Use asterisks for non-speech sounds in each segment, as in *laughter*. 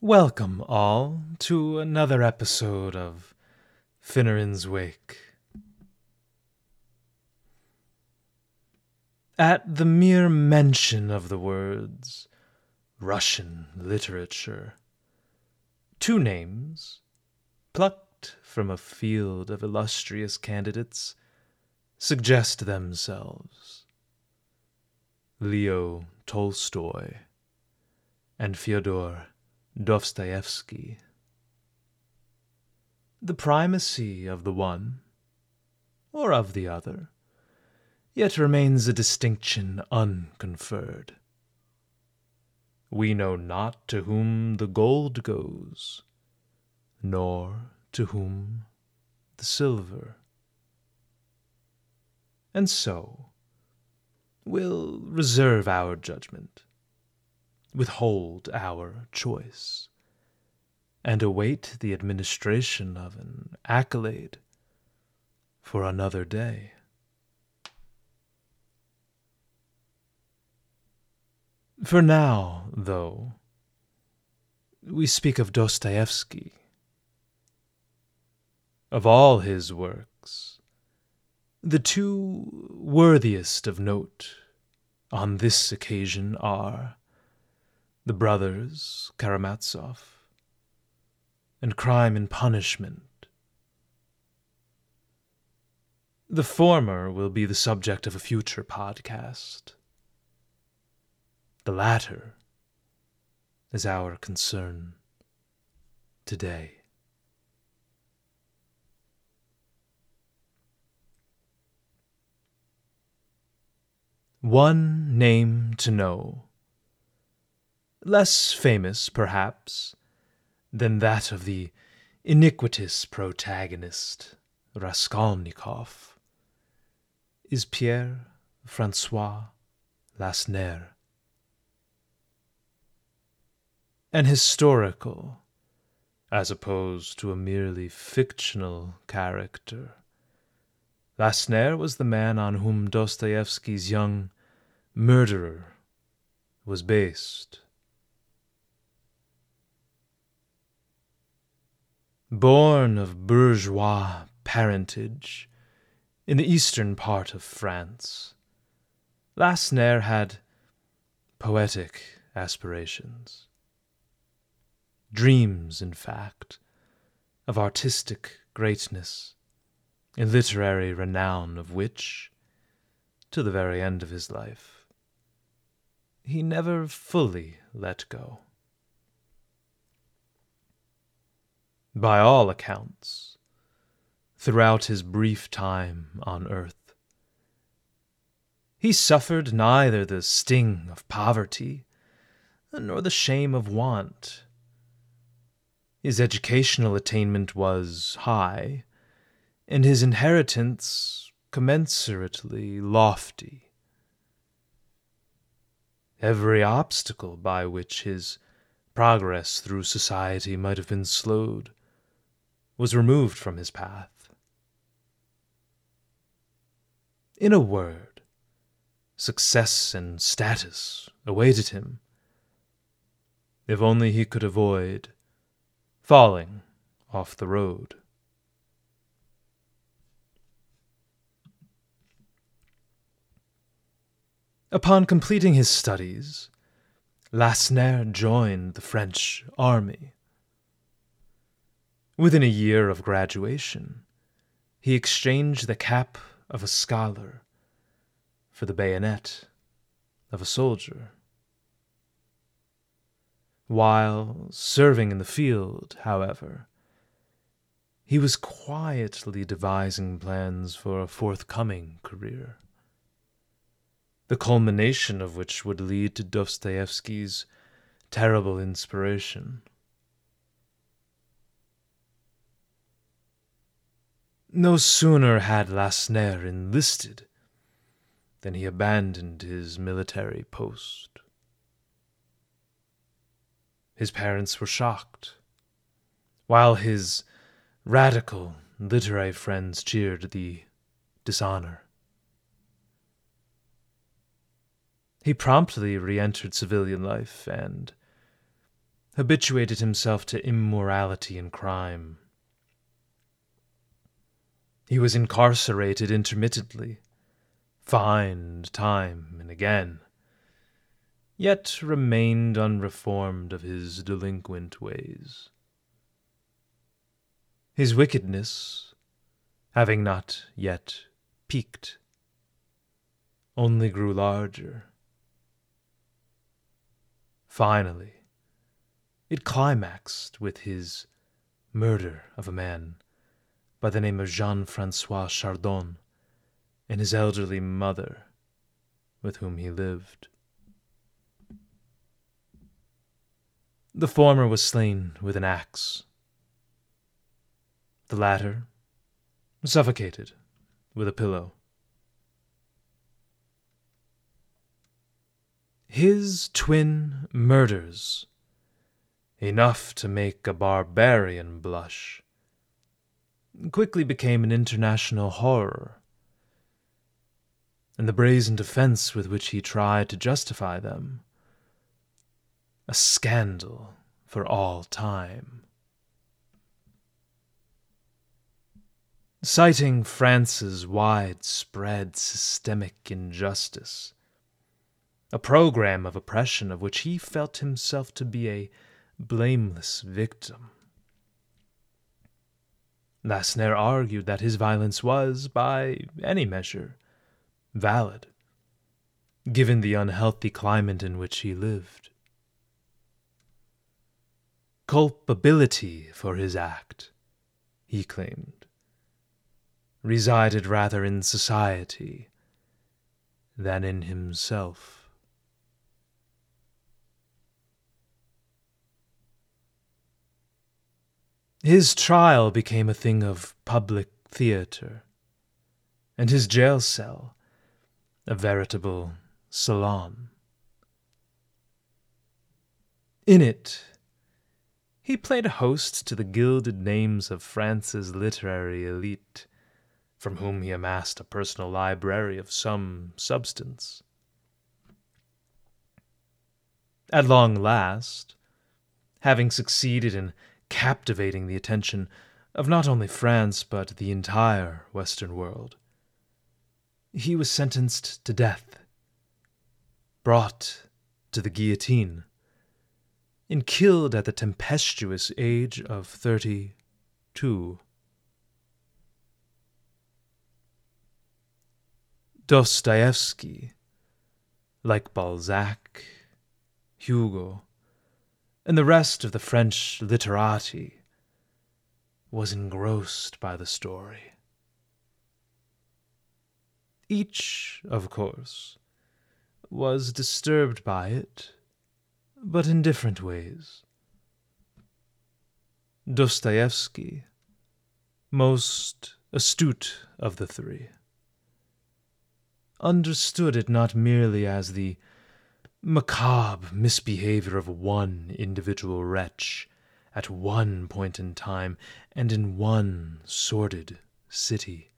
Welcome, all, to another episode of Finneran's Wake. At the mere mention of the words Russian literature, two names, plucked from a field of illustrious candidates, suggest themselves Leo Tolstoy and Fyodor Dostoevsky. The primacy of the one, or of the other, yet remains a distinction unconferred. We know not to whom the gold goes, nor to whom the silver. And so, we'll reserve our judgment withhold our choice, and await the administration of an accolade for another day. For now, though, we speak of Dostoevsky. Of all his works, the two worthiest of note on this occasion are the brothers Karamazov, and Crime and Punishment. The former will be the subject of a future podcast. The latter is our concern today. One name to know less famous, perhaps, than that of the iniquitous protagonist, Raskolnikov, is Pierre Francois Lacenaire. An historical, as opposed to a merely fictional character. Lacenaire was the man on whom Dostoevsky's young murderer was based. Born of bourgeois parentage in the eastern part of France, Lacenaire had poetic aspirations. Dreams, in fact, of artistic greatness and literary renown of which, to the very end of his life, he never fully let go. By all accounts, throughout his brief time on earth. He suffered neither the sting of poverty nor the shame of want. His educational attainment was high, and his inheritance commensurately lofty. Every obstacle by which his progress through society might have been slowed was removed from his path. In a word, success and status awaited him, if only he could avoid falling off the road. Upon completing his studies, Lacenaire joined the French army. Within a year of graduation, he exchanged the cap of a scholar for the bayonet of a soldier. While serving in the field, however, he was quietly devising plans for a forthcoming career, the culmination of which would lead to Dostoevsky's terrible inspiration. No sooner had Lacenaire enlisted than he abandoned his military post. His parents were shocked, while his radical literary friends cheered the dishonor. He promptly re entered civilian life and, habituated himself to immorality and crime. He was incarcerated intermittently, fined time and again, yet remained unreformed of his delinquent ways. His wickedness, having not yet peaked, only grew larger. Finally, it climaxed with his murder of a man by the name of Jean Francois Chardon and his elderly mother, with whom he lived. The former was slain with an axe the latter, suffocated with a pillow. His twin murders, enough to make a barbarian blush, quickly became an international horror, and the brazen defense with which he tried to justify them, a scandal for all time. citing France's widespread systemic injustice, a program of oppression of which he felt himself to be a blameless victim. Lacenaire argued that his violence was, by any measure, valid, given the unhealthy climate in which he lived. Culpability for his act, he claimed, resided rather in society than in himself. His trial became a thing of public theatre, and his jail cell a veritable salon. In it, he played host to the gilded names of France's literary elite from whom he amassed a personal library of some substance. At long last, having succeeded in captivating the attention of not only France but the entire Western world, he was sentenced to death, brought to the guillotine, and killed at the tempestuous age of thirty two. Dostoevsky, like Balzac, Hugo, and the rest of the French literati, was engrossed by the story. Each, of course, was disturbed by it, but in different ways. Dostoevsky, most astute of the three understood it not merely as the macabre misbehavior of one individual wretch at one point in time and in one sordid city,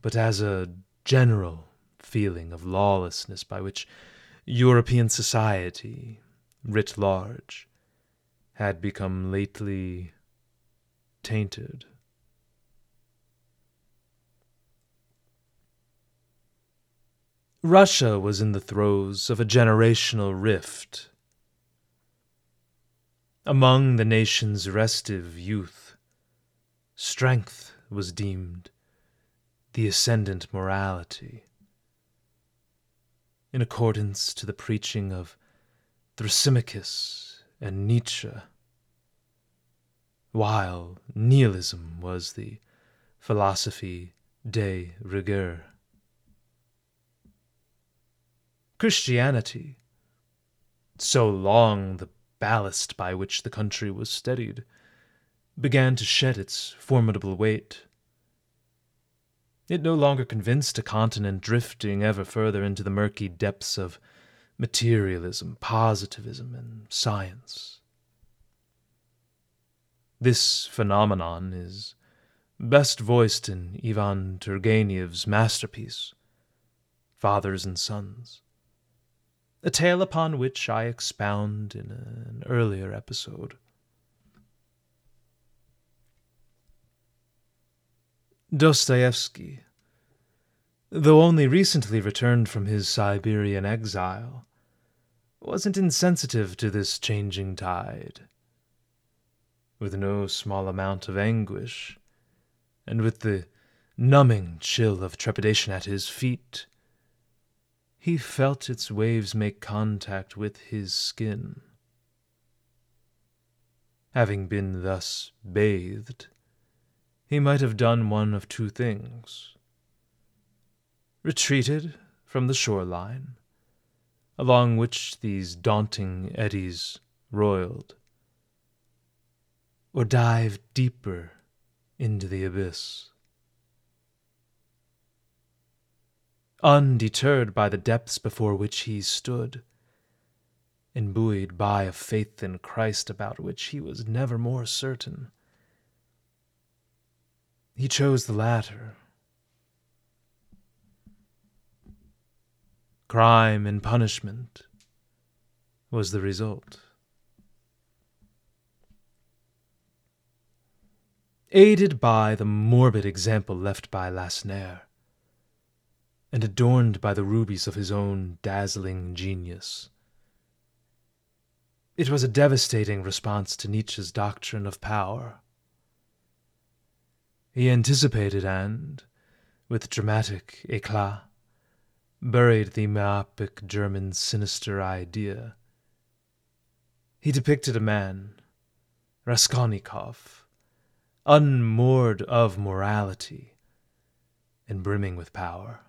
but as a general feeling of lawlessness by which European society, writ large, had become lately tainted. Russia was in the throes of a generational rift. Among the nation's restive youth, strength was deemed the ascendant morality. In accordance to the preaching of Thrasymachus and Nietzsche, while nihilism was the philosophy de rigueur. Christianity, so long the ballast by which the country was steadied, began to shed its formidable weight. It no longer convinced a continent drifting ever further into the murky depths of materialism, positivism, and science. This phenomenon is best voiced in Ivan Turgenev's masterpiece, Fathers and Sons a tale upon which I expound in an earlier episode. Dostoevsky, though only recently returned from his Siberian exile, wasn't insensitive to this changing tide. With no small amount of anguish, and with the numbing chill of trepidation at his feet, he felt its waves make contact with his skin. Having been thus bathed, he might have done one of two things retreated from the shoreline, along which these daunting eddies roiled, or dive deeper into the abyss. Undeterred by the depths before which he stood, imbued by a faith in Christ about which he was never more certain, he chose the latter. Crime and punishment was the result. Aided by the morbid example left by Lacenaire, and adorned by the rubies of his own dazzling genius, it was a devastating response to Nietzsche's doctrine of power. He anticipated and, with dramatic eclat, buried the myopic German's sinister idea. He depicted a man, Raskolnikov, unmoored of morality and brimming with power.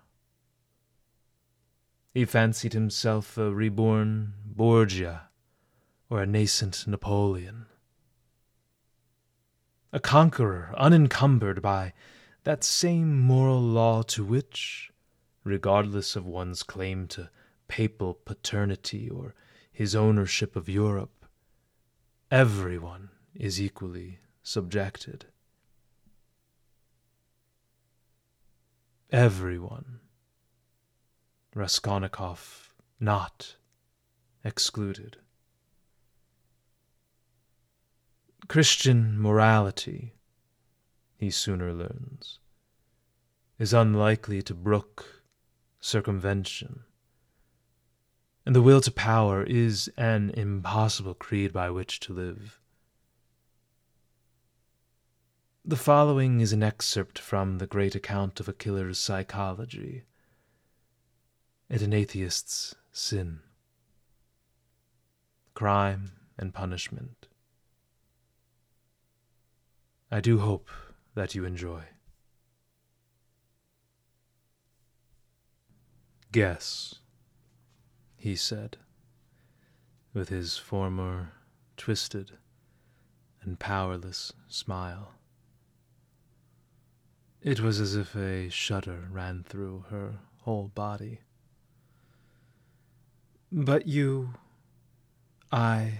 He fancied himself a reborn Borgia or a nascent Napoleon a conqueror unencumbered by that same moral law to which, regardless of one's claim to papal paternity or his ownership of Europe, everyone is equally subjected. Everyone. Raskolnikov not excluded. Christian morality, he sooner learns, is unlikely to brook circumvention, and the will to power is an impossible creed by which to live. The following is an excerpt from the great account of a killer's psychology and an atheist's sin, crime and punishment. I do hope that you enjoy. Guess, he said, with his former twisted and powerless smile. It was as if a shudder ran through her whole body. But you. I.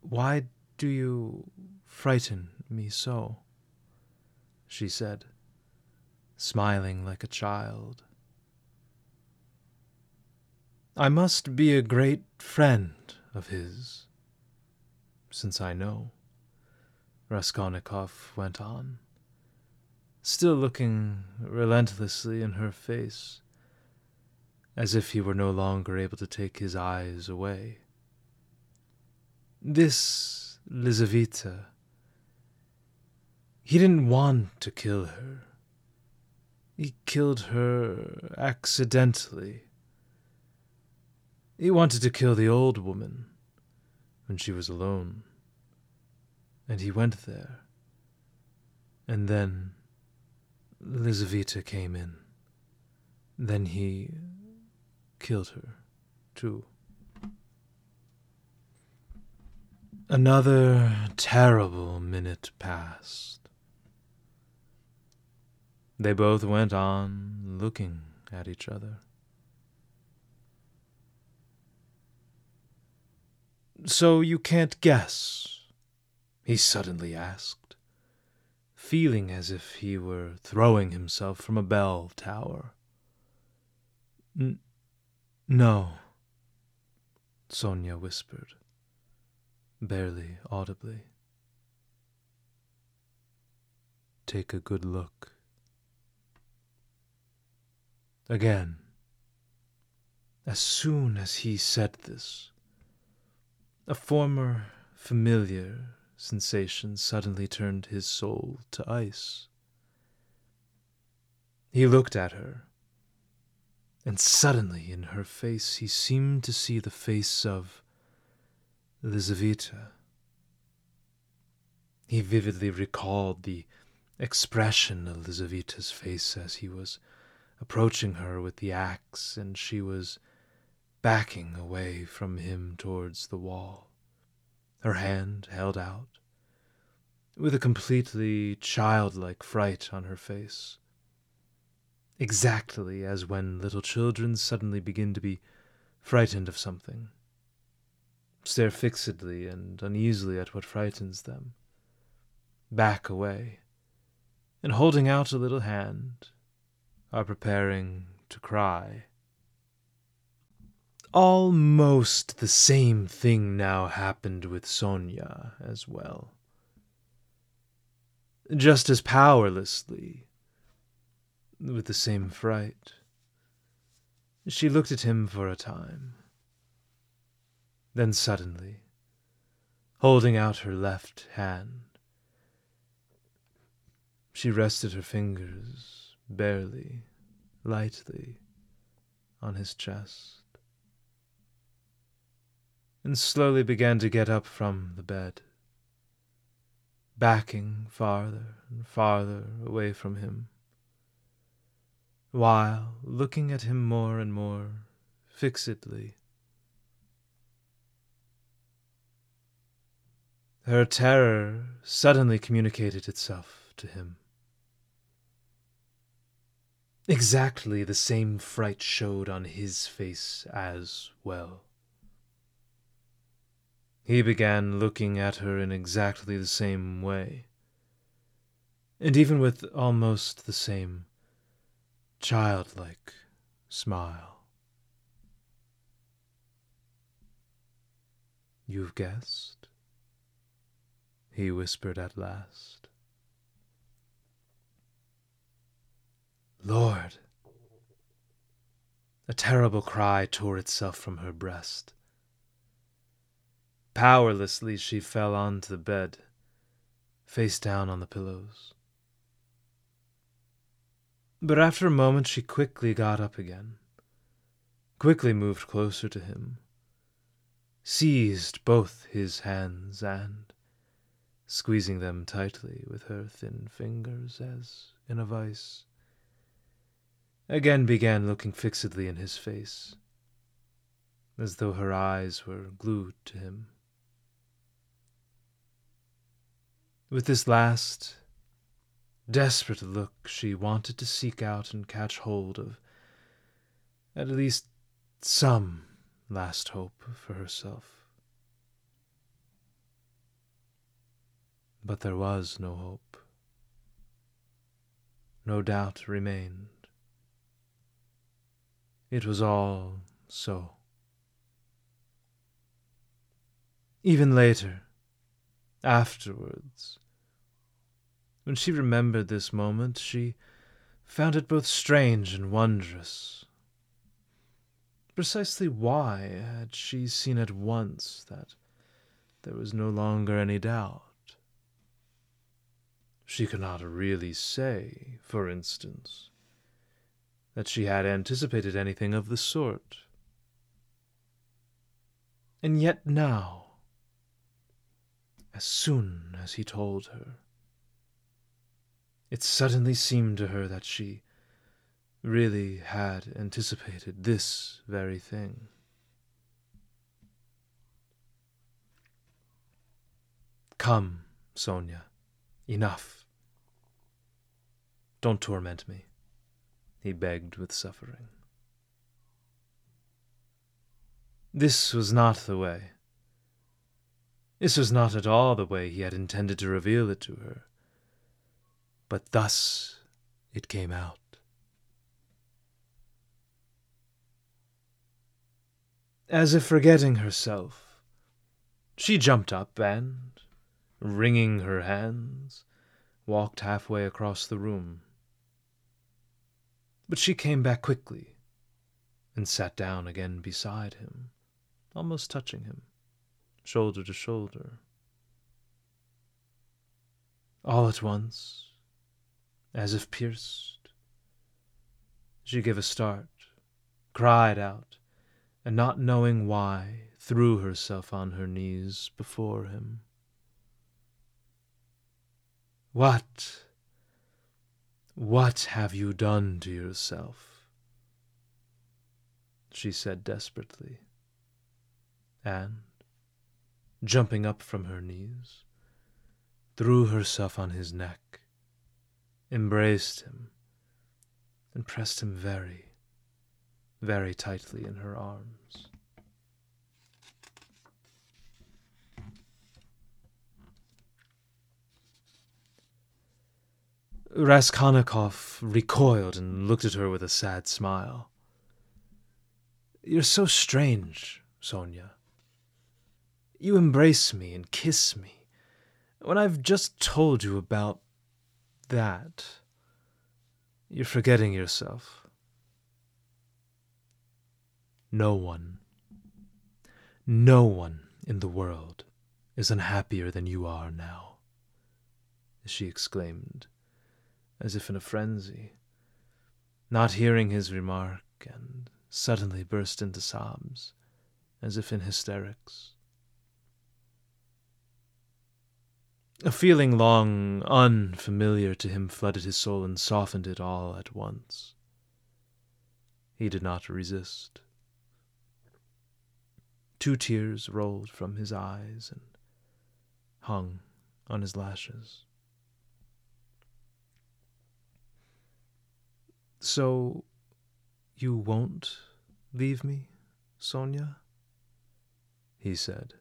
Why do you frighten me so, she said, smiling like a child. I must be a great friend of his, since I know, Raskolnikov went on, still looking relentlessly in her face, as if he were no longer able to take his eyes away. This Lizaveta he didn't want to kill her. He killed her accidentally. He wanted to kill the old woman when she was alone. And he went there. And then Lizaveta came in. Then he killed her, too. Another terrible minute passed. They both went on looking at each other. So you can't guess? he suddenly asked, feeling as if he were throwing himself from a bell tower. No, Sonia whispered, barely audibly. Take a good look. Again, as soon as he said this, a former familiar sensation suddenly turned his soul to ice. He looked at her, and suddenly in her face he seemed to see the face of Lizaveta. He vividly recalled the expression of Lizaveta's face as he was approaching her with the axe and she was backing away from him towards the wall, her hand held out, with a completely childlike fright on her face. Exactly as when little children suddenly begin to be frightened of something, stare fixedly and uneasily at what frightens them, back away, and holding out a little hand, are preparing to cry. Almost the same thing now happened with Sonia as well. Just as powerlessly, with the same fright. She looked at him for a time. Then suddenly, holding out her left hand, she rested her fingers barely, lightly, on his chest, and slowly began to get up from the bed, backing farther and farther away from him, while looking at him more and more fixedly. Her terror suddenly communicated itself to him. Exactly the same fright showed on his face as well. He began looking at her in exactly the same way, and even with almost the same childlike smile. You've guessed? He whispered at last. Lord! A terrible cry tore itself from her breast. Powerlessly she fell onto the bed, face down on the pillows. But after a moment she quickly got up again, quickly moved closer to him, seized both his hands and, squeezing them tightly with her thin fingers as in a vice, again began looking fixedly in his face, as though her eyes were glued to him. With this last, desperate look, she wanted to seek out and catch hold of at least some last hope for herself. But there was no hope. No doubt remained. It was all so. Even later, afterwards, when she remembered this moment, she found it both strange and wondrous. Precisely why had she seen at once that there was no longer any doubt? She could not really say, for instance, that she had anticipated anything of the sort. And yet now, as soon as he told her, it suddenly seemed to her that she really had anticipated this very thing. Come, Sonia, enough. Don't torment me he begged with suffering. This was not the way. This was not at all the way he had intended to reveal it to her. But thus it came out. As if forgetting herself, she jumped up and, wringing her hands, walked halfway across the room. But she came back quickly and sat down again beside him, almost touching him, shoulder to shoulder. All at once, as if pierced, she gave a start, cried out, and not knowing why, threw herself on her knees before him. What, what have you done to yourself? She said desperately, and, jumping up from her knees, threw herself on his neck, embraced him, and pressed him very, very tightly in her arms. Raskolnikov recoiled and looked at her with a sad smile. You're so strange, Sonia. You embrace me and kiss me when I've just told you about that. You're forgetting yourself. No one, no one in the world is unhappier than you are now, she exclaimed as if in a frenzy, not hearing his remark, and suddenly burst into sobs, as if in hysterics. A feeling long unfamiliar to him flooded his soul and softened it all at once. He did not resist. Two tears rolled from his eyes and hung on his lashes. So, you won't leave me, Sonia? he said,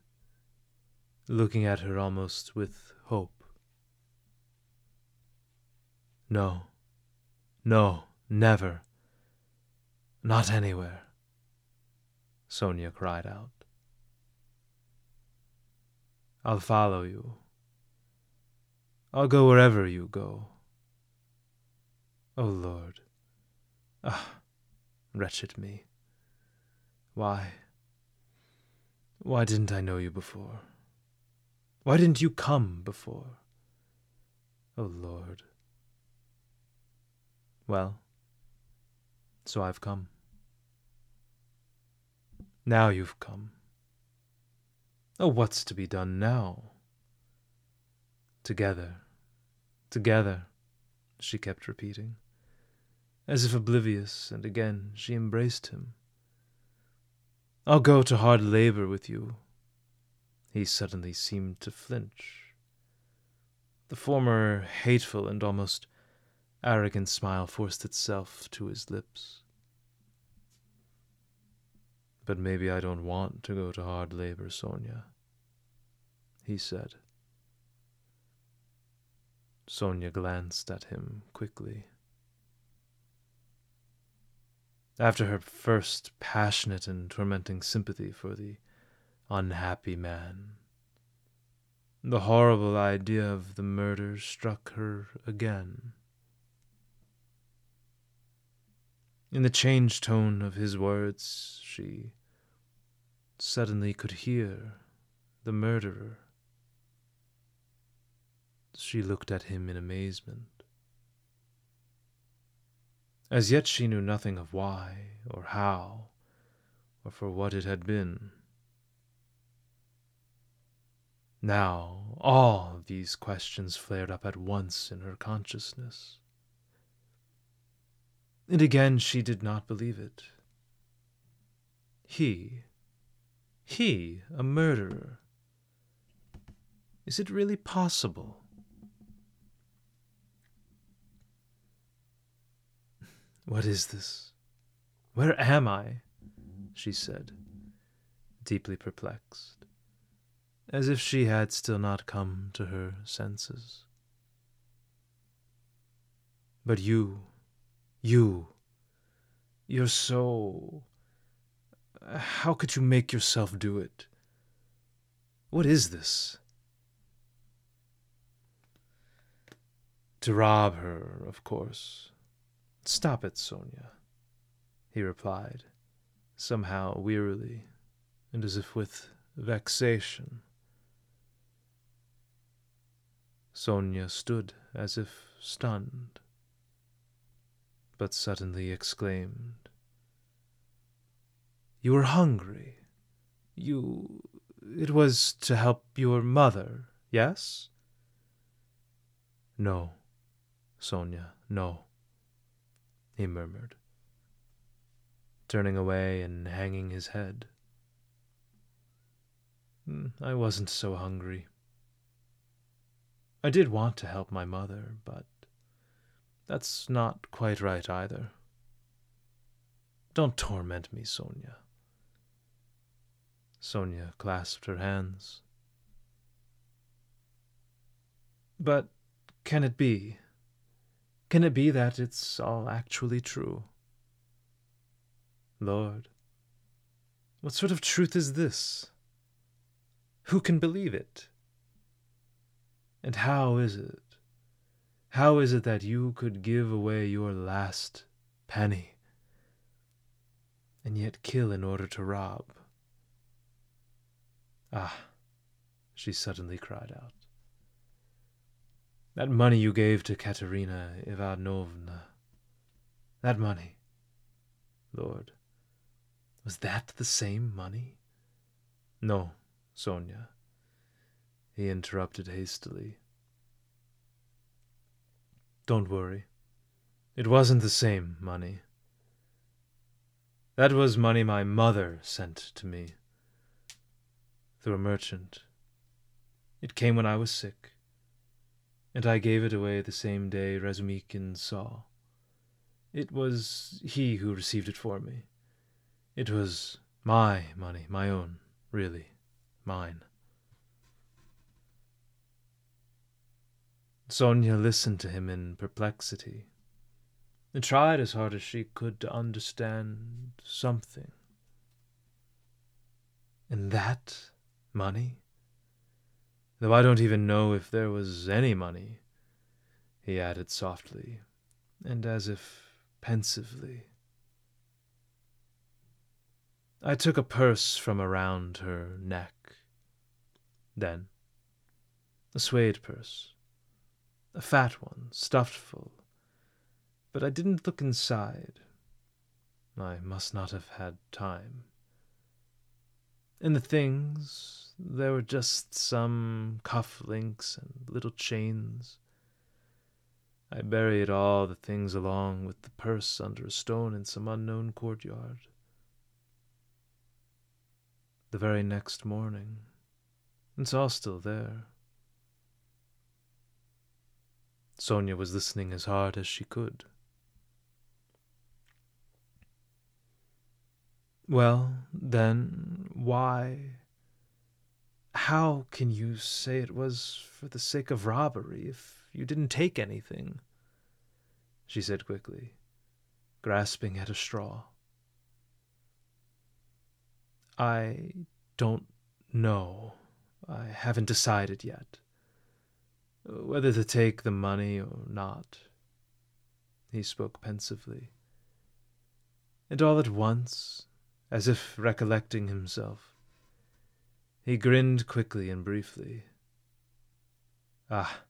looking at her almost with hope. No, no, never. Not anywhere, Sonia cried out. I'll follow you. I'll go wherever you go. Oh Lord, Ah, wretched me. Why? Why didn't I know you before? Why didn't you come before? Oh, Lord. Well, so I've come. Now you've come. Oh, what's to be done now? Together, together, she kept repeating as if oblivious, and again she embraced him. I'll go to hard labor with you. He suddenly seemed to flinch. The former hateful and almost arrogant smile forced itself to his lips. But maybe I don't want to go to hard labor, Sonia, he said. Sonia glanced at him quickly. After her first passionate and tormenting sympathy for the unhappy man, the horrible idea of the murder struck her again. In the changed tone of his words, she suddenly could hear the murderer. She looked at him in amazement. As yet she knew nothing of why, or how, or for what it had been. Now all these questions flared up at once in her consciousness. And again she did not believe it. He, he, a murderer. Is it really possible? What is this? Where am I? she said, deeply perplexed, as if she had still not come to her senses. But you, you, you're so How could you make yourself do it? What is this? To rob her, of course. Stop it, Sonia, he replied, somehow wearily, and as if with vexation. Sonia stood as if stunned, but suddenly exclaimed, You were hungry. You. It was to help your mother, yes? No, Sonia, no, he murmured, turning away and hanging his head. "Mm, I wasn't so hungry. I did want to help my mother, but that's not quite right either. Don't torment me, Sonia. Sonia clasped her hands. But can it be? Can it be that it's all actually true? Lord, what sort of truth is this? Who can believe it? And how is it? How is it that you could give away your last penny and yet kill in order to rob? Ah, she suddenly cried out. That money you gave to Katerina Ivanovna, that money, Lord, was that the same money? No, Sonia, he interrupted hastily. Don't worry. It wasn't the same money. That was money my mother sent to me through a merchant. It came when I was sick and I gave it away the same day Razumikin saw. It was he who received it for me. It was my money, my own, really, mine. Sonia listened to him in perplexity, and tried as hard as she could to understand something. And that money? though I don't even know if there was any money, he added softly, and as if pensively. I took a purse from around her neck. Then, a suede purse, a fat one, stuffed full, but I didn't look inside. I must not have had time. In the things, there were just some cuff links and little chains. I buried all the things along with the purse under a stone in some unknown courtyard. The very next morning, it's all still there. Sonia was listening as hard as she could. Well, then, why? How can you say it was for the sake of robbery if you didn't take anything? she said quickly, grasping at a straw. I don't know. I haven't decided yet whether to take the money or not. He spoke pensively. And all at once, as if recollecting himself, he grinned quickly and briefly. Ah,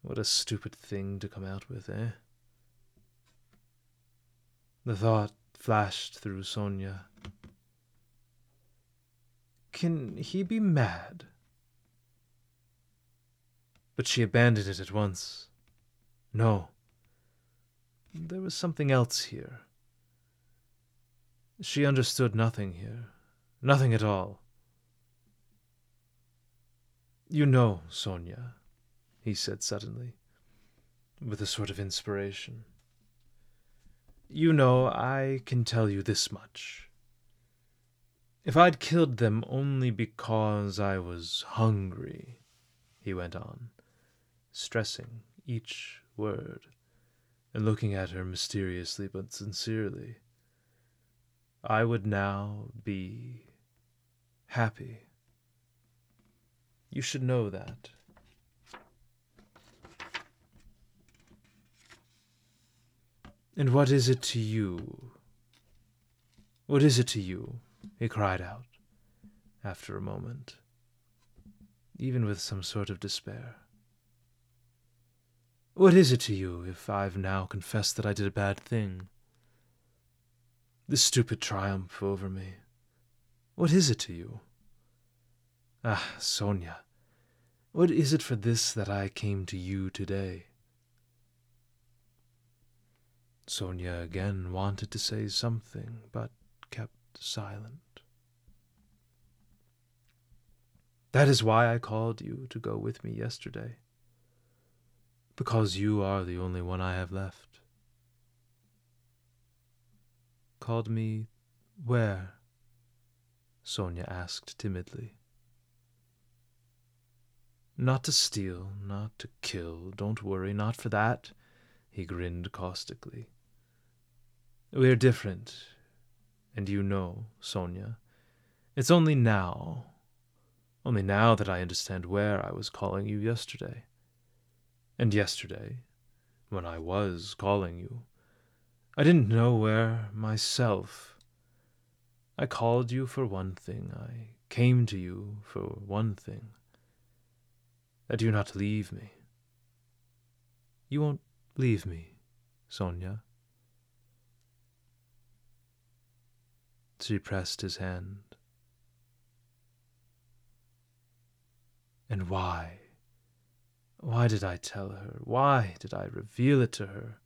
what a stupid thing to come out with, eh? The thought flashed through Sonia. Can he be mad? But she abandoned it at once. No. There was something else here. She understood nothing here. Nothing at all. You know, Sonia, he said suddenly, with a sort of inspiration. You know, I can tell you this much. If I'd killed them only because I was hungry, he went on, stressing each word, and looking at her mysteriously but sincerely, I would now be happy. You should know that. And what is it to you? What is it to you? he cried out, after a moment, even with some sort of despair. What is it to you if I've now confessed that I did a bad thing? This stupid triumph over me. What is it to you? Ah, Sonia, what is it for this that I came to you today? Sonia again wanted to say something, but kept silent. That is why I called you to go with me yesterday. Because you are the only one I have left. Called me where? Sonia asked timidly. Not to steal, not to kill, don't worry, not for that, he grinned caustically. We're different, and you know, Sonia. It's only now, only now that I understand where I was calling you yesterday. And yesterday, when I was calling you, I didn't know where myself. I called you for one thing, I came to you for one thing that you not leave me. You won't leave me, Sonia. She pressed his hand. And why? Why did I tell her? Why did I reveal it to her?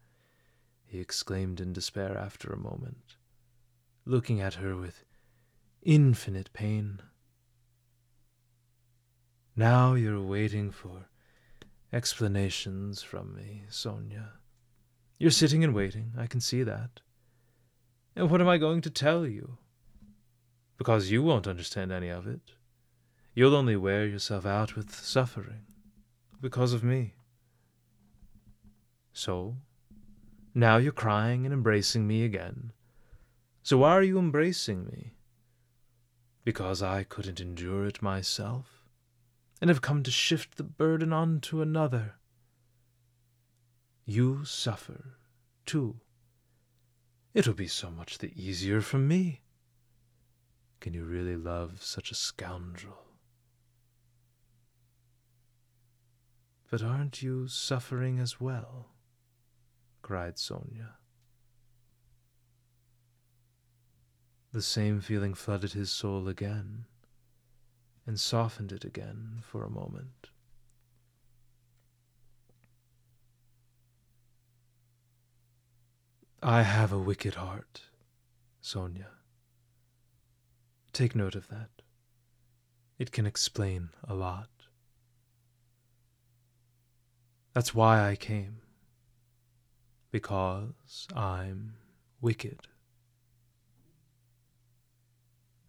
he exclaimed in despair after a moment, looking at her with infinite pain. Now you're waiting for explanations from me, Sonia. You're sitting and waiting, I can see that. And what am I going to tell you? because you won't understand any of it. You'll only wear yourself out with suffering because of me. So, now you're crying and embracing me again. So why are you embracing me? Because I couldn't endure it myself, and have come to shift the burden on to another. You suffer, too. It'll be so much the easier for me. Can you really love such a scoundrel? But aren't you suffering as well? cried Sonia. The same feeling flooded his soul again and softened it again for a moment. I have a wicked heart, Sonia. Take note of that. It can explain a lot. That's why I came. Because I'm wicked.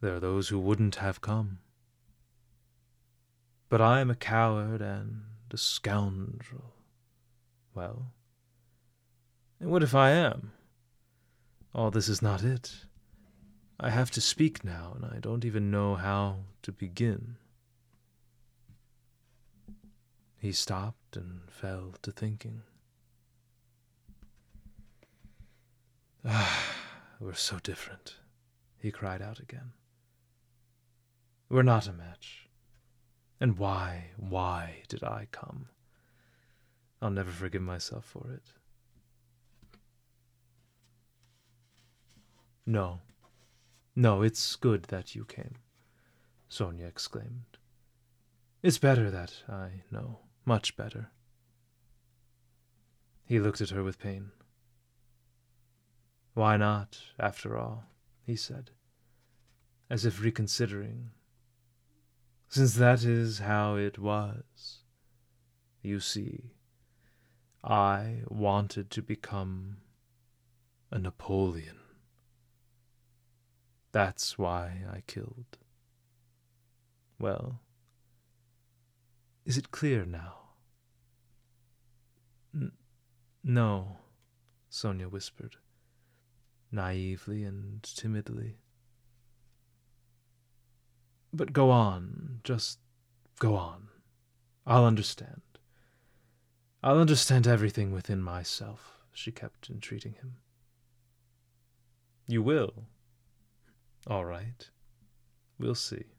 There are those who wouldn't have come. But I'm a coward and a scoundrel. Well, and what if I am? All this is not it. I have to speak now, and I don't even know how to begin. He stopped and fell to thinking. Ah, *sighs* we're so different, he cried out again. We're not a match. And why, why did I come? I'll never forgive myself for it. No, no, it's good that you came, Sonia exclaimed. It's better that I know, much better. He looked at her with pain. Why not, after all? he said, as if reconsidering. Since that is how it was. You see, I wanted to become a Napoleon. That's why I killed. Well, is it clear now? N- no, Sonia whispered. naively and timidly. But go on, just go on. I'll understand. I'll understand everything within myself, she kept entreating him. You will? All right. We'll see.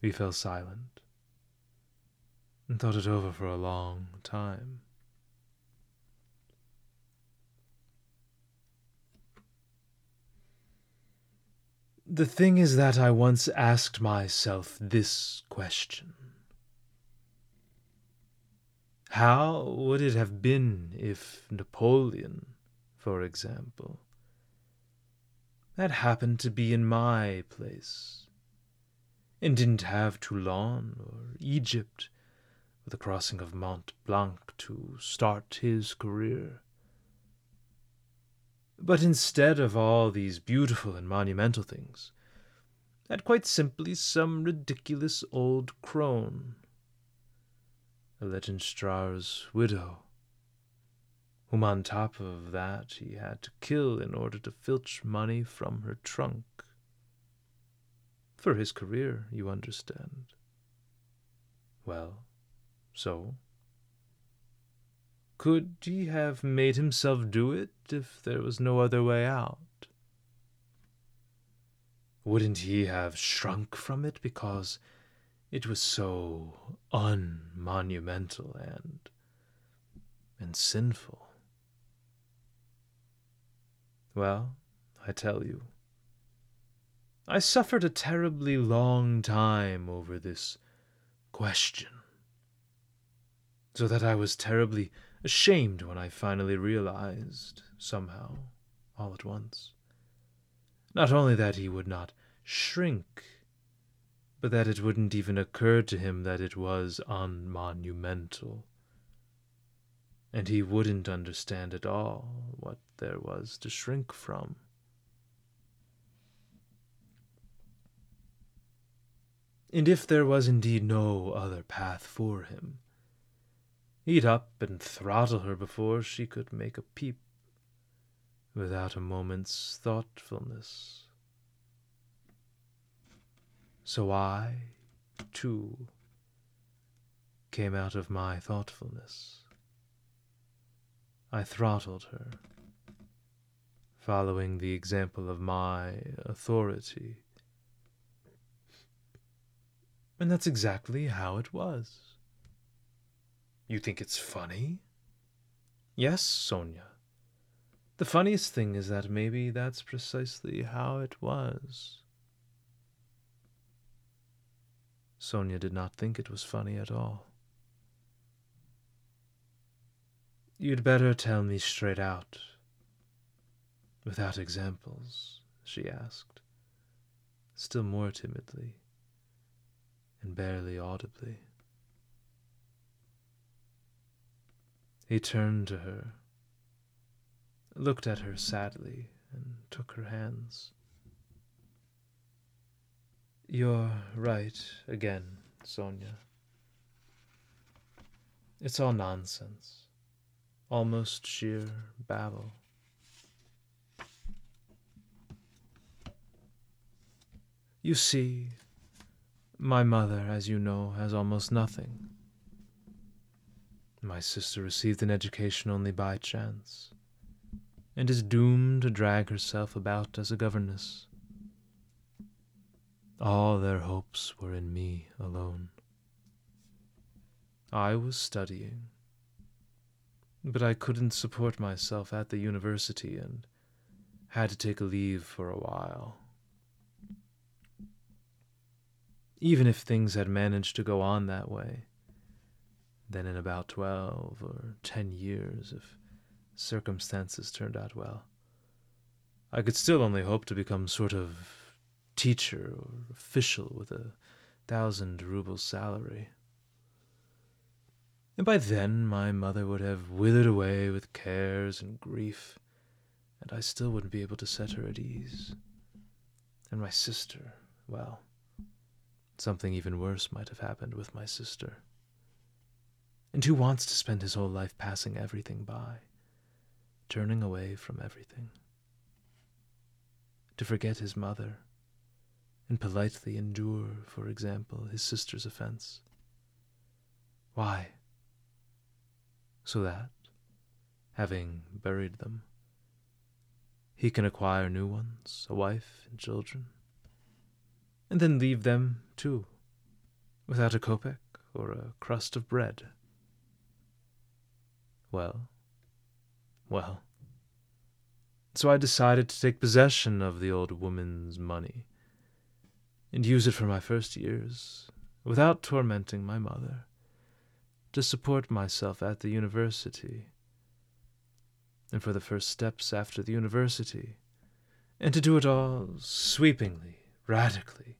He fell silent and thought it over for a long time. The thing is that I once asked myself this question How would it have been if Napoleon, for example, had happened to be in my place, and didn't have Toulon or Egypt or the crossing of Mont Blanc to start his career? But instead of all these beautiful and monumental things, had quite simply some ridiculous old crone, Olenchstrar's widow, whom on top of that he had to kill in order to filch money from her trunk. For his career, you understand. Well, so? Could he have made himself do it if there was no other way out? Wouldn't he have shrunk from it because it was so unmonumental and and sinful? Well, I tell you, I suffered a terribly long time over this question, so that I was terribly ashamed when I finally realized, somehow, all at once, not only that he would not shrink, but that it wouldn't even occur to him that it was unmonumental. And he wouldn't understand at all what there was to shrink from. And if there was indeed no other path for him, Eat up and throttle her before she could make a peep, without a moment's thoughtfulness. So I, too, came out of my thoughtfulness. I throttled her, following the example of my authority. And that's exactly how it was. You think it's funny? Yes, Sonia. The funniest thing is that maybe that's precisely how it was. Sonia did not think it was funny at all. You'd better tell me straight out, without examples, she asked, still more timidly and barely audibly. He turned to her, looked at her sadly, and took her hands. You're right again, Sonia. It's all nonsense, almost sheer babble. You see, my mother, as you know, has almost nothing. My sister received an education only by chance, and is doomed to drag herself about as a governess. All their hopes were in me alone. I was studying, but I couldn't support myself at the university and had to take a leave for a while. Even if things had managed to go on that way, then, in about twelve or ten years, if circumstances turned out well, I could still only hope to become sort of teacher or official with a thousand rubles salary. And by then my mother would have withered away with cares and grief, and I still wouldn't be able to set her at ease. And my sister, well, something even worse might have happened with my sister. And who wants to spend his whole life passing everything by? turning away from everything. To forget his mother, and politely endure, for example, his sister's offense. Why? So that, having buried them, he can acquire new ones, a wife and children, and then leave them, too, without a kopeck or a crust of bread. Well, well. So I decided to take possession of the old woman's money and use it for my first years, without tormenting my mother, to support myself at the university and for the first steps after the university, and to do it all sweepingly, radically,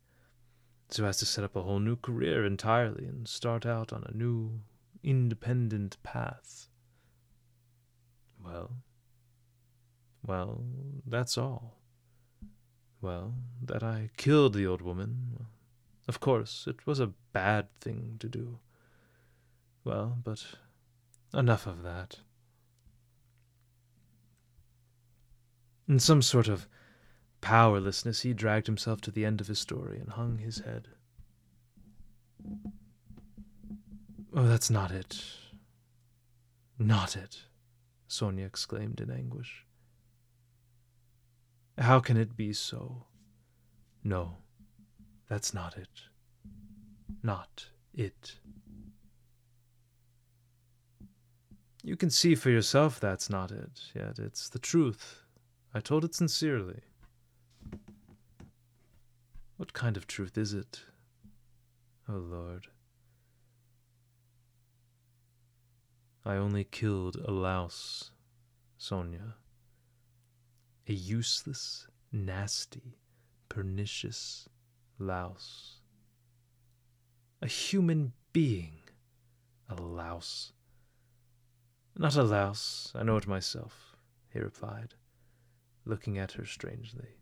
so as to set up a whole new career entirely and start out on a new, independent path. Well, well, that's all. Well, that I killed the old woman. Of course, it was a bad thing to do. Well, but enough of that. In some sort of powerlessness, he dragged himself to the end of his story and hung his head. Oh, that's not it. Not it, Sonia exclaimed in anguish. How can it be so? No, that's not it. Not it. You can see for yourself that's not it, yet it's the truth. I told it sincerely. What kind of truth is it? Oh Lord. I only killed a louse, Sonia. A useless, nasty, pernicious louse. A human being. A louse. Not a louse, I know it myself, he replied looking at her strangely.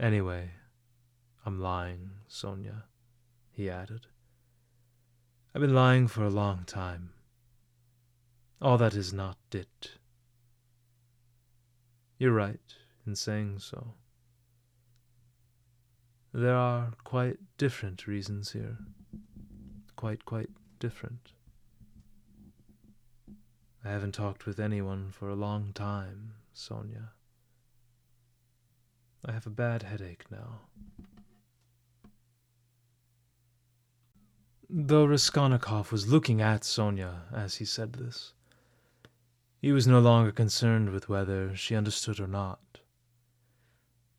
Anyway, I'm lying, Sonia, he added. I've been lying for a long time. All that is not it. You're right in saying so. There are quite different reasons here. Quite, quite different. I haven't talked with anyone for a long time, Sonia. I have a bad headache now. Though Raskolnikov was looking at Sonia as he said this, he was no longer concerned with whether she understood or not.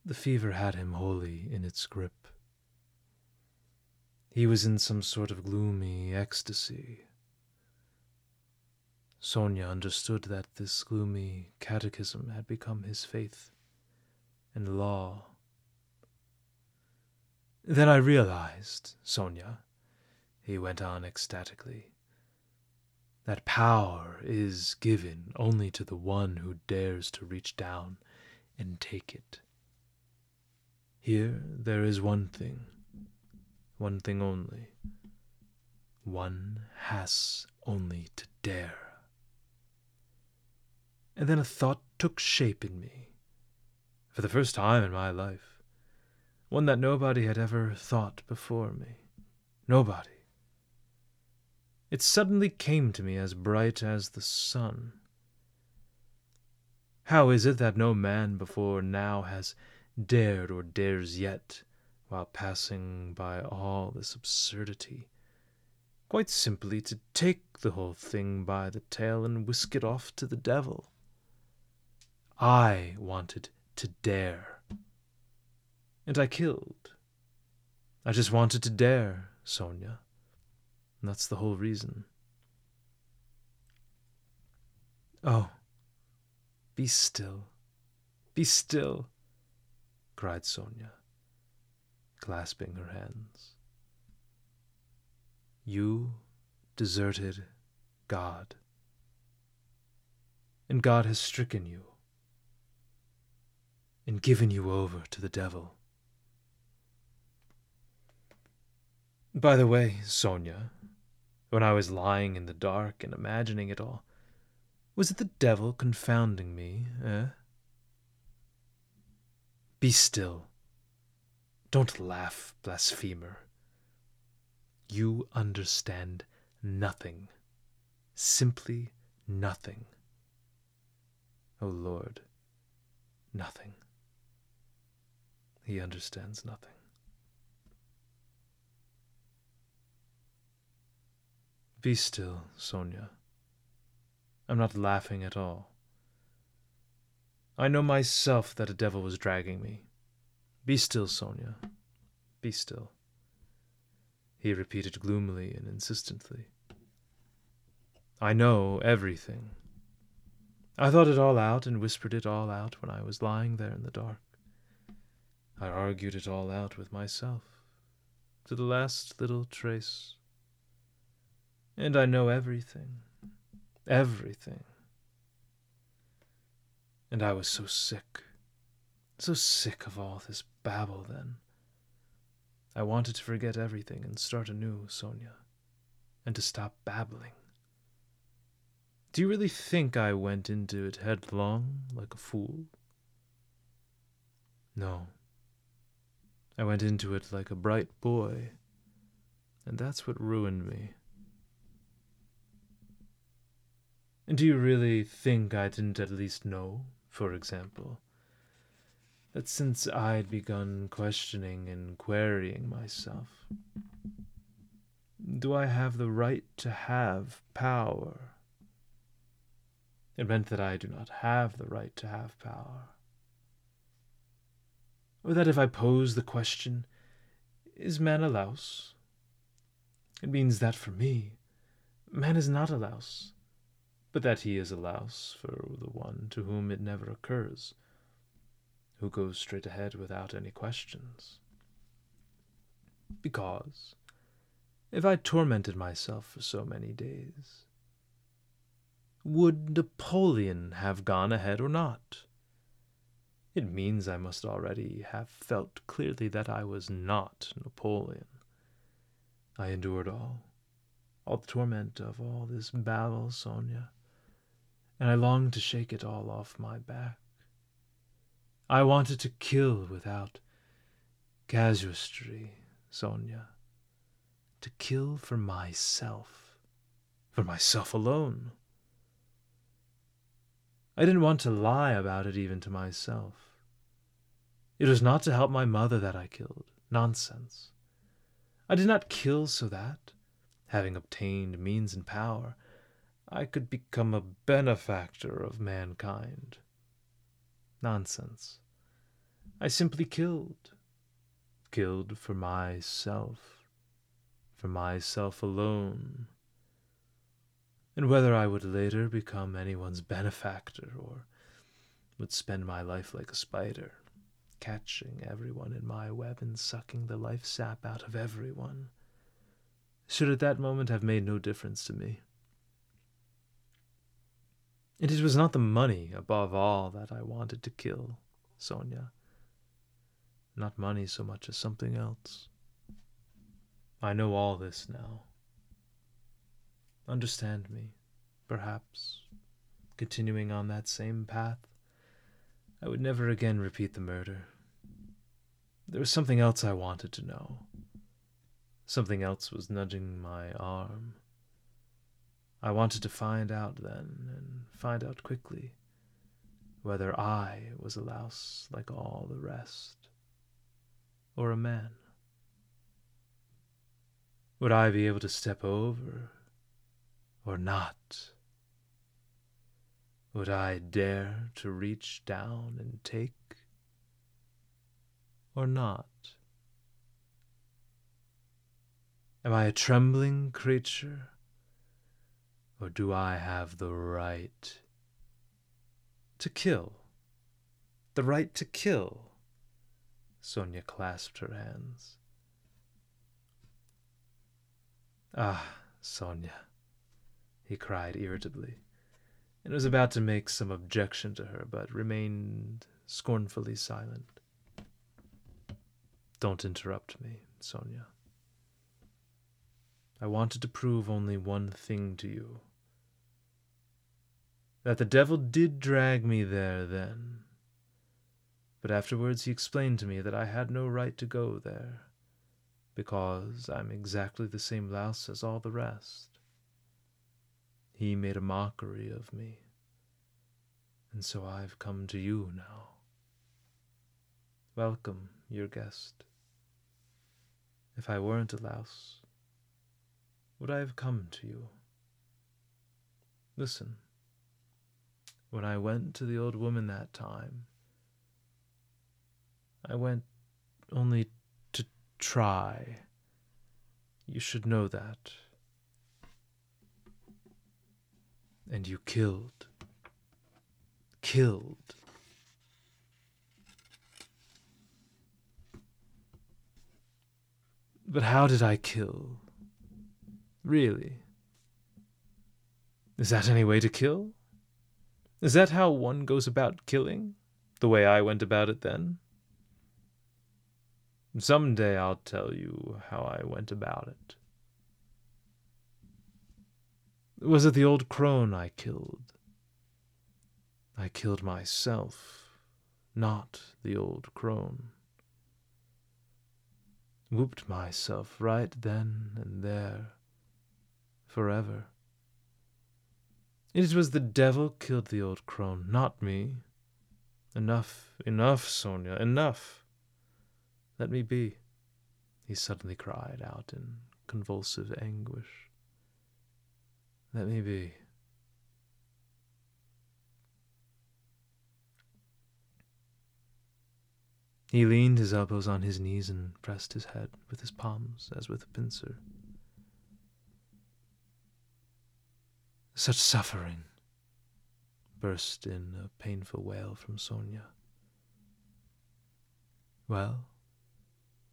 The fever had him wholly in its grip. He was in some sort of gloomy ecstasy, Sonia understood that this gloomy catechism had become his faith and law. Then I realized, Sonia, he went on ecstatically, that power is given only to the one who dares to reach down and take it. Here there is one thing, one thing only. One has only to dare. And then a thought took shape in me, for the first time in my life, one that nobody had ever thought before me. Nobody. It suddenly came to me as bright as the sun. How is it that no man before now has dared or dares yet, while passing by all this absurdity, quite simply to take the whole thing by the tail and whisk it off to the devil? I wanted to dare. And I killed. I just wanted to dare, Sonia. And that's the whole reason. Oh, be still. Be still, cried Sonia, clasping her hands. You deserted God, and God has stricken you and given you over to the devil. By the way, Sonia, when I was lying in the dark and imagining it all, Was it the devil confounding me, eh? Be still. Don't laugh, blasphemer. You understand nothing. Simply nothing. O oh Lord, nothing. He understands nothing. Be still, Sonia. I'm not laughing at all. I know myself that a devil was dragging me. Be still, Sonia. Be still. He repeated gloomily and insistently. I know everything. I thought it all out and whispered it all out when I was lying there in the dark. I argued it all out with myself, to the last little trace. And I know everything. Everything. And I was so sick, so sick of all this babble then. I wanted to forget everything and start anew, Sonia, and to stop babbling. Do you really think I went into it headlong, like a fool? No. I went into it like a bright boy, and that's what ruined me. And do you really think I didn't at least know, for example, that since I'd begun questioning and querying myself, do I have the right to have power? It meant that I do not have the right to have power. Or that if I pose the question, is man a louse? It means that for me, man is not a louse but that he is a louse for the one to whom it never occurs, who goes straight ahead without any questions. Because, if I tormented myself for so many days, would Napoleon have gone ahead or not? It means I must already have felt clearly that I was not Napoleon. I endured all, all the torment of all this babble, Sonia and I longed to shake it all off my back. I wanted to kill without casuistry, Sonia. To kill for myself, for myself alone. I didn't want to lie about it even to myself. It was not to help my mother that I killed. Nonsense. I did not kill so that, having obtained means and power, I could become a benefactor of mankind. Nonsense. I simply killed. Killed for myself. For myself alone. And whether I would later become anyone's benefactor or would spend my life like a spider, catching everyone in my web and sucking the life sap out of everyone, should at that moment have made no difference to me. And it was not the money, above all, that I wanted to kill, Sonia. Not money so much as something else. I know all this now. Understand me, perhaps, continuing on that same path. I would never again repeat the murder. There was something else I wanted to know. Something else was nudging my arm. I wanted to find out then, and find out quickly, whether I was a louse like all the rest, or a man. Would I be able to step over, or not? Would I dare to reach down and take, or not? Am I a trembling creature? Or do I have the right to kill? The right to kill? Sonia clasped her hands. Ah, Sonia, he cried irritably, and was about to make some objection to her, but remained scornfully silent. Don't interrupt me, Sonia. I wanted to prove only one thing to you that the devil did drag me there then. But afterwards he explained to me that I had no right to go there, because I'm exactly the same louse as all the rest. He made a mockery of me, and so I've come to you now. Welcome, your guest. If I weren't a louse, would I have come to you? Listen, when I went to the old woman that time, I went only to try. You should know that. And you killed. Killed. But how did I kill? Really? Is that any way to kill? Is that how one goes about killing? The way I went about it then? Some day I'll tell you how I went about it. Was it the old crone I killed? I killed myself, not the old crone whooped myself right then and there, forever. It was the devil killed the old crone, not me. Enough, enough, Sonia, enough. Let me be, he suddenly cried out in convulsive anguish. Let me be. He leaned his elbows on his knees and pressed his head with his palms as with a pincer. Such suffering! burst in a painful wail from Sonia. Well,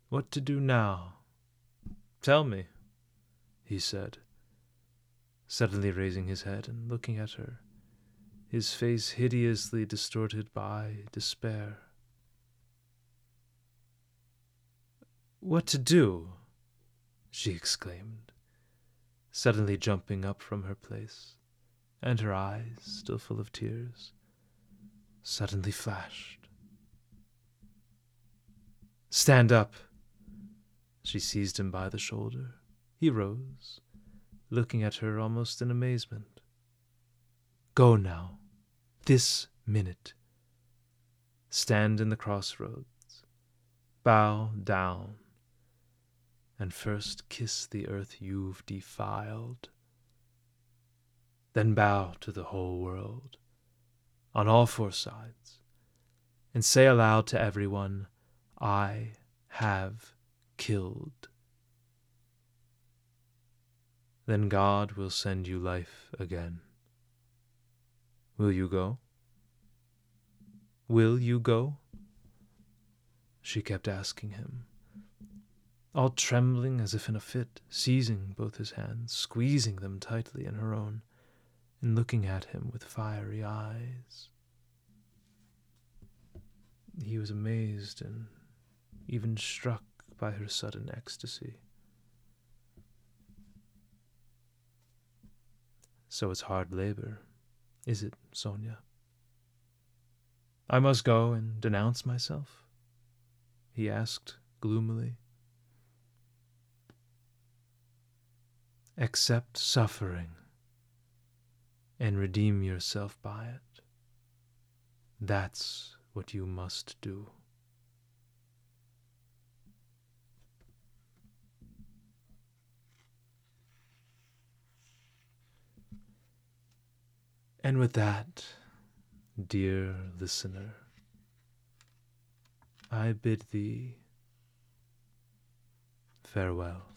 what to do now? Tell me, he said, suddenly raising his head and looking at her, his face hideously distorted by despair. What to do? she exclaimed, suddenly jumping up from her place, and her eyes, still full of tears, suddenly flashed. Stand up! She seized him by the shoulder. He rose, looking at her almost in amazement. Go now, this minute. Stand in the crossroads. Bow down and first kiss the earth you've defiled. Then bow to the whole world, on all four sides, and say aloud to everyone, I have killed. Then God will send you life again. Will you go? Will you go? She kept asking him all trembling as if in a fit, seizing both his hands, squeezing them tightly in her own, and looking at him with fiery eyes. He was amazed and even struck by her sudden ecstasy. So it's hard labor, is it, Sonia? I must go and denounce myself? he asked gloomily. Accept suffering and redeem yourself by it. That's what you must do. And with that, dear listener, I bid thee farewell.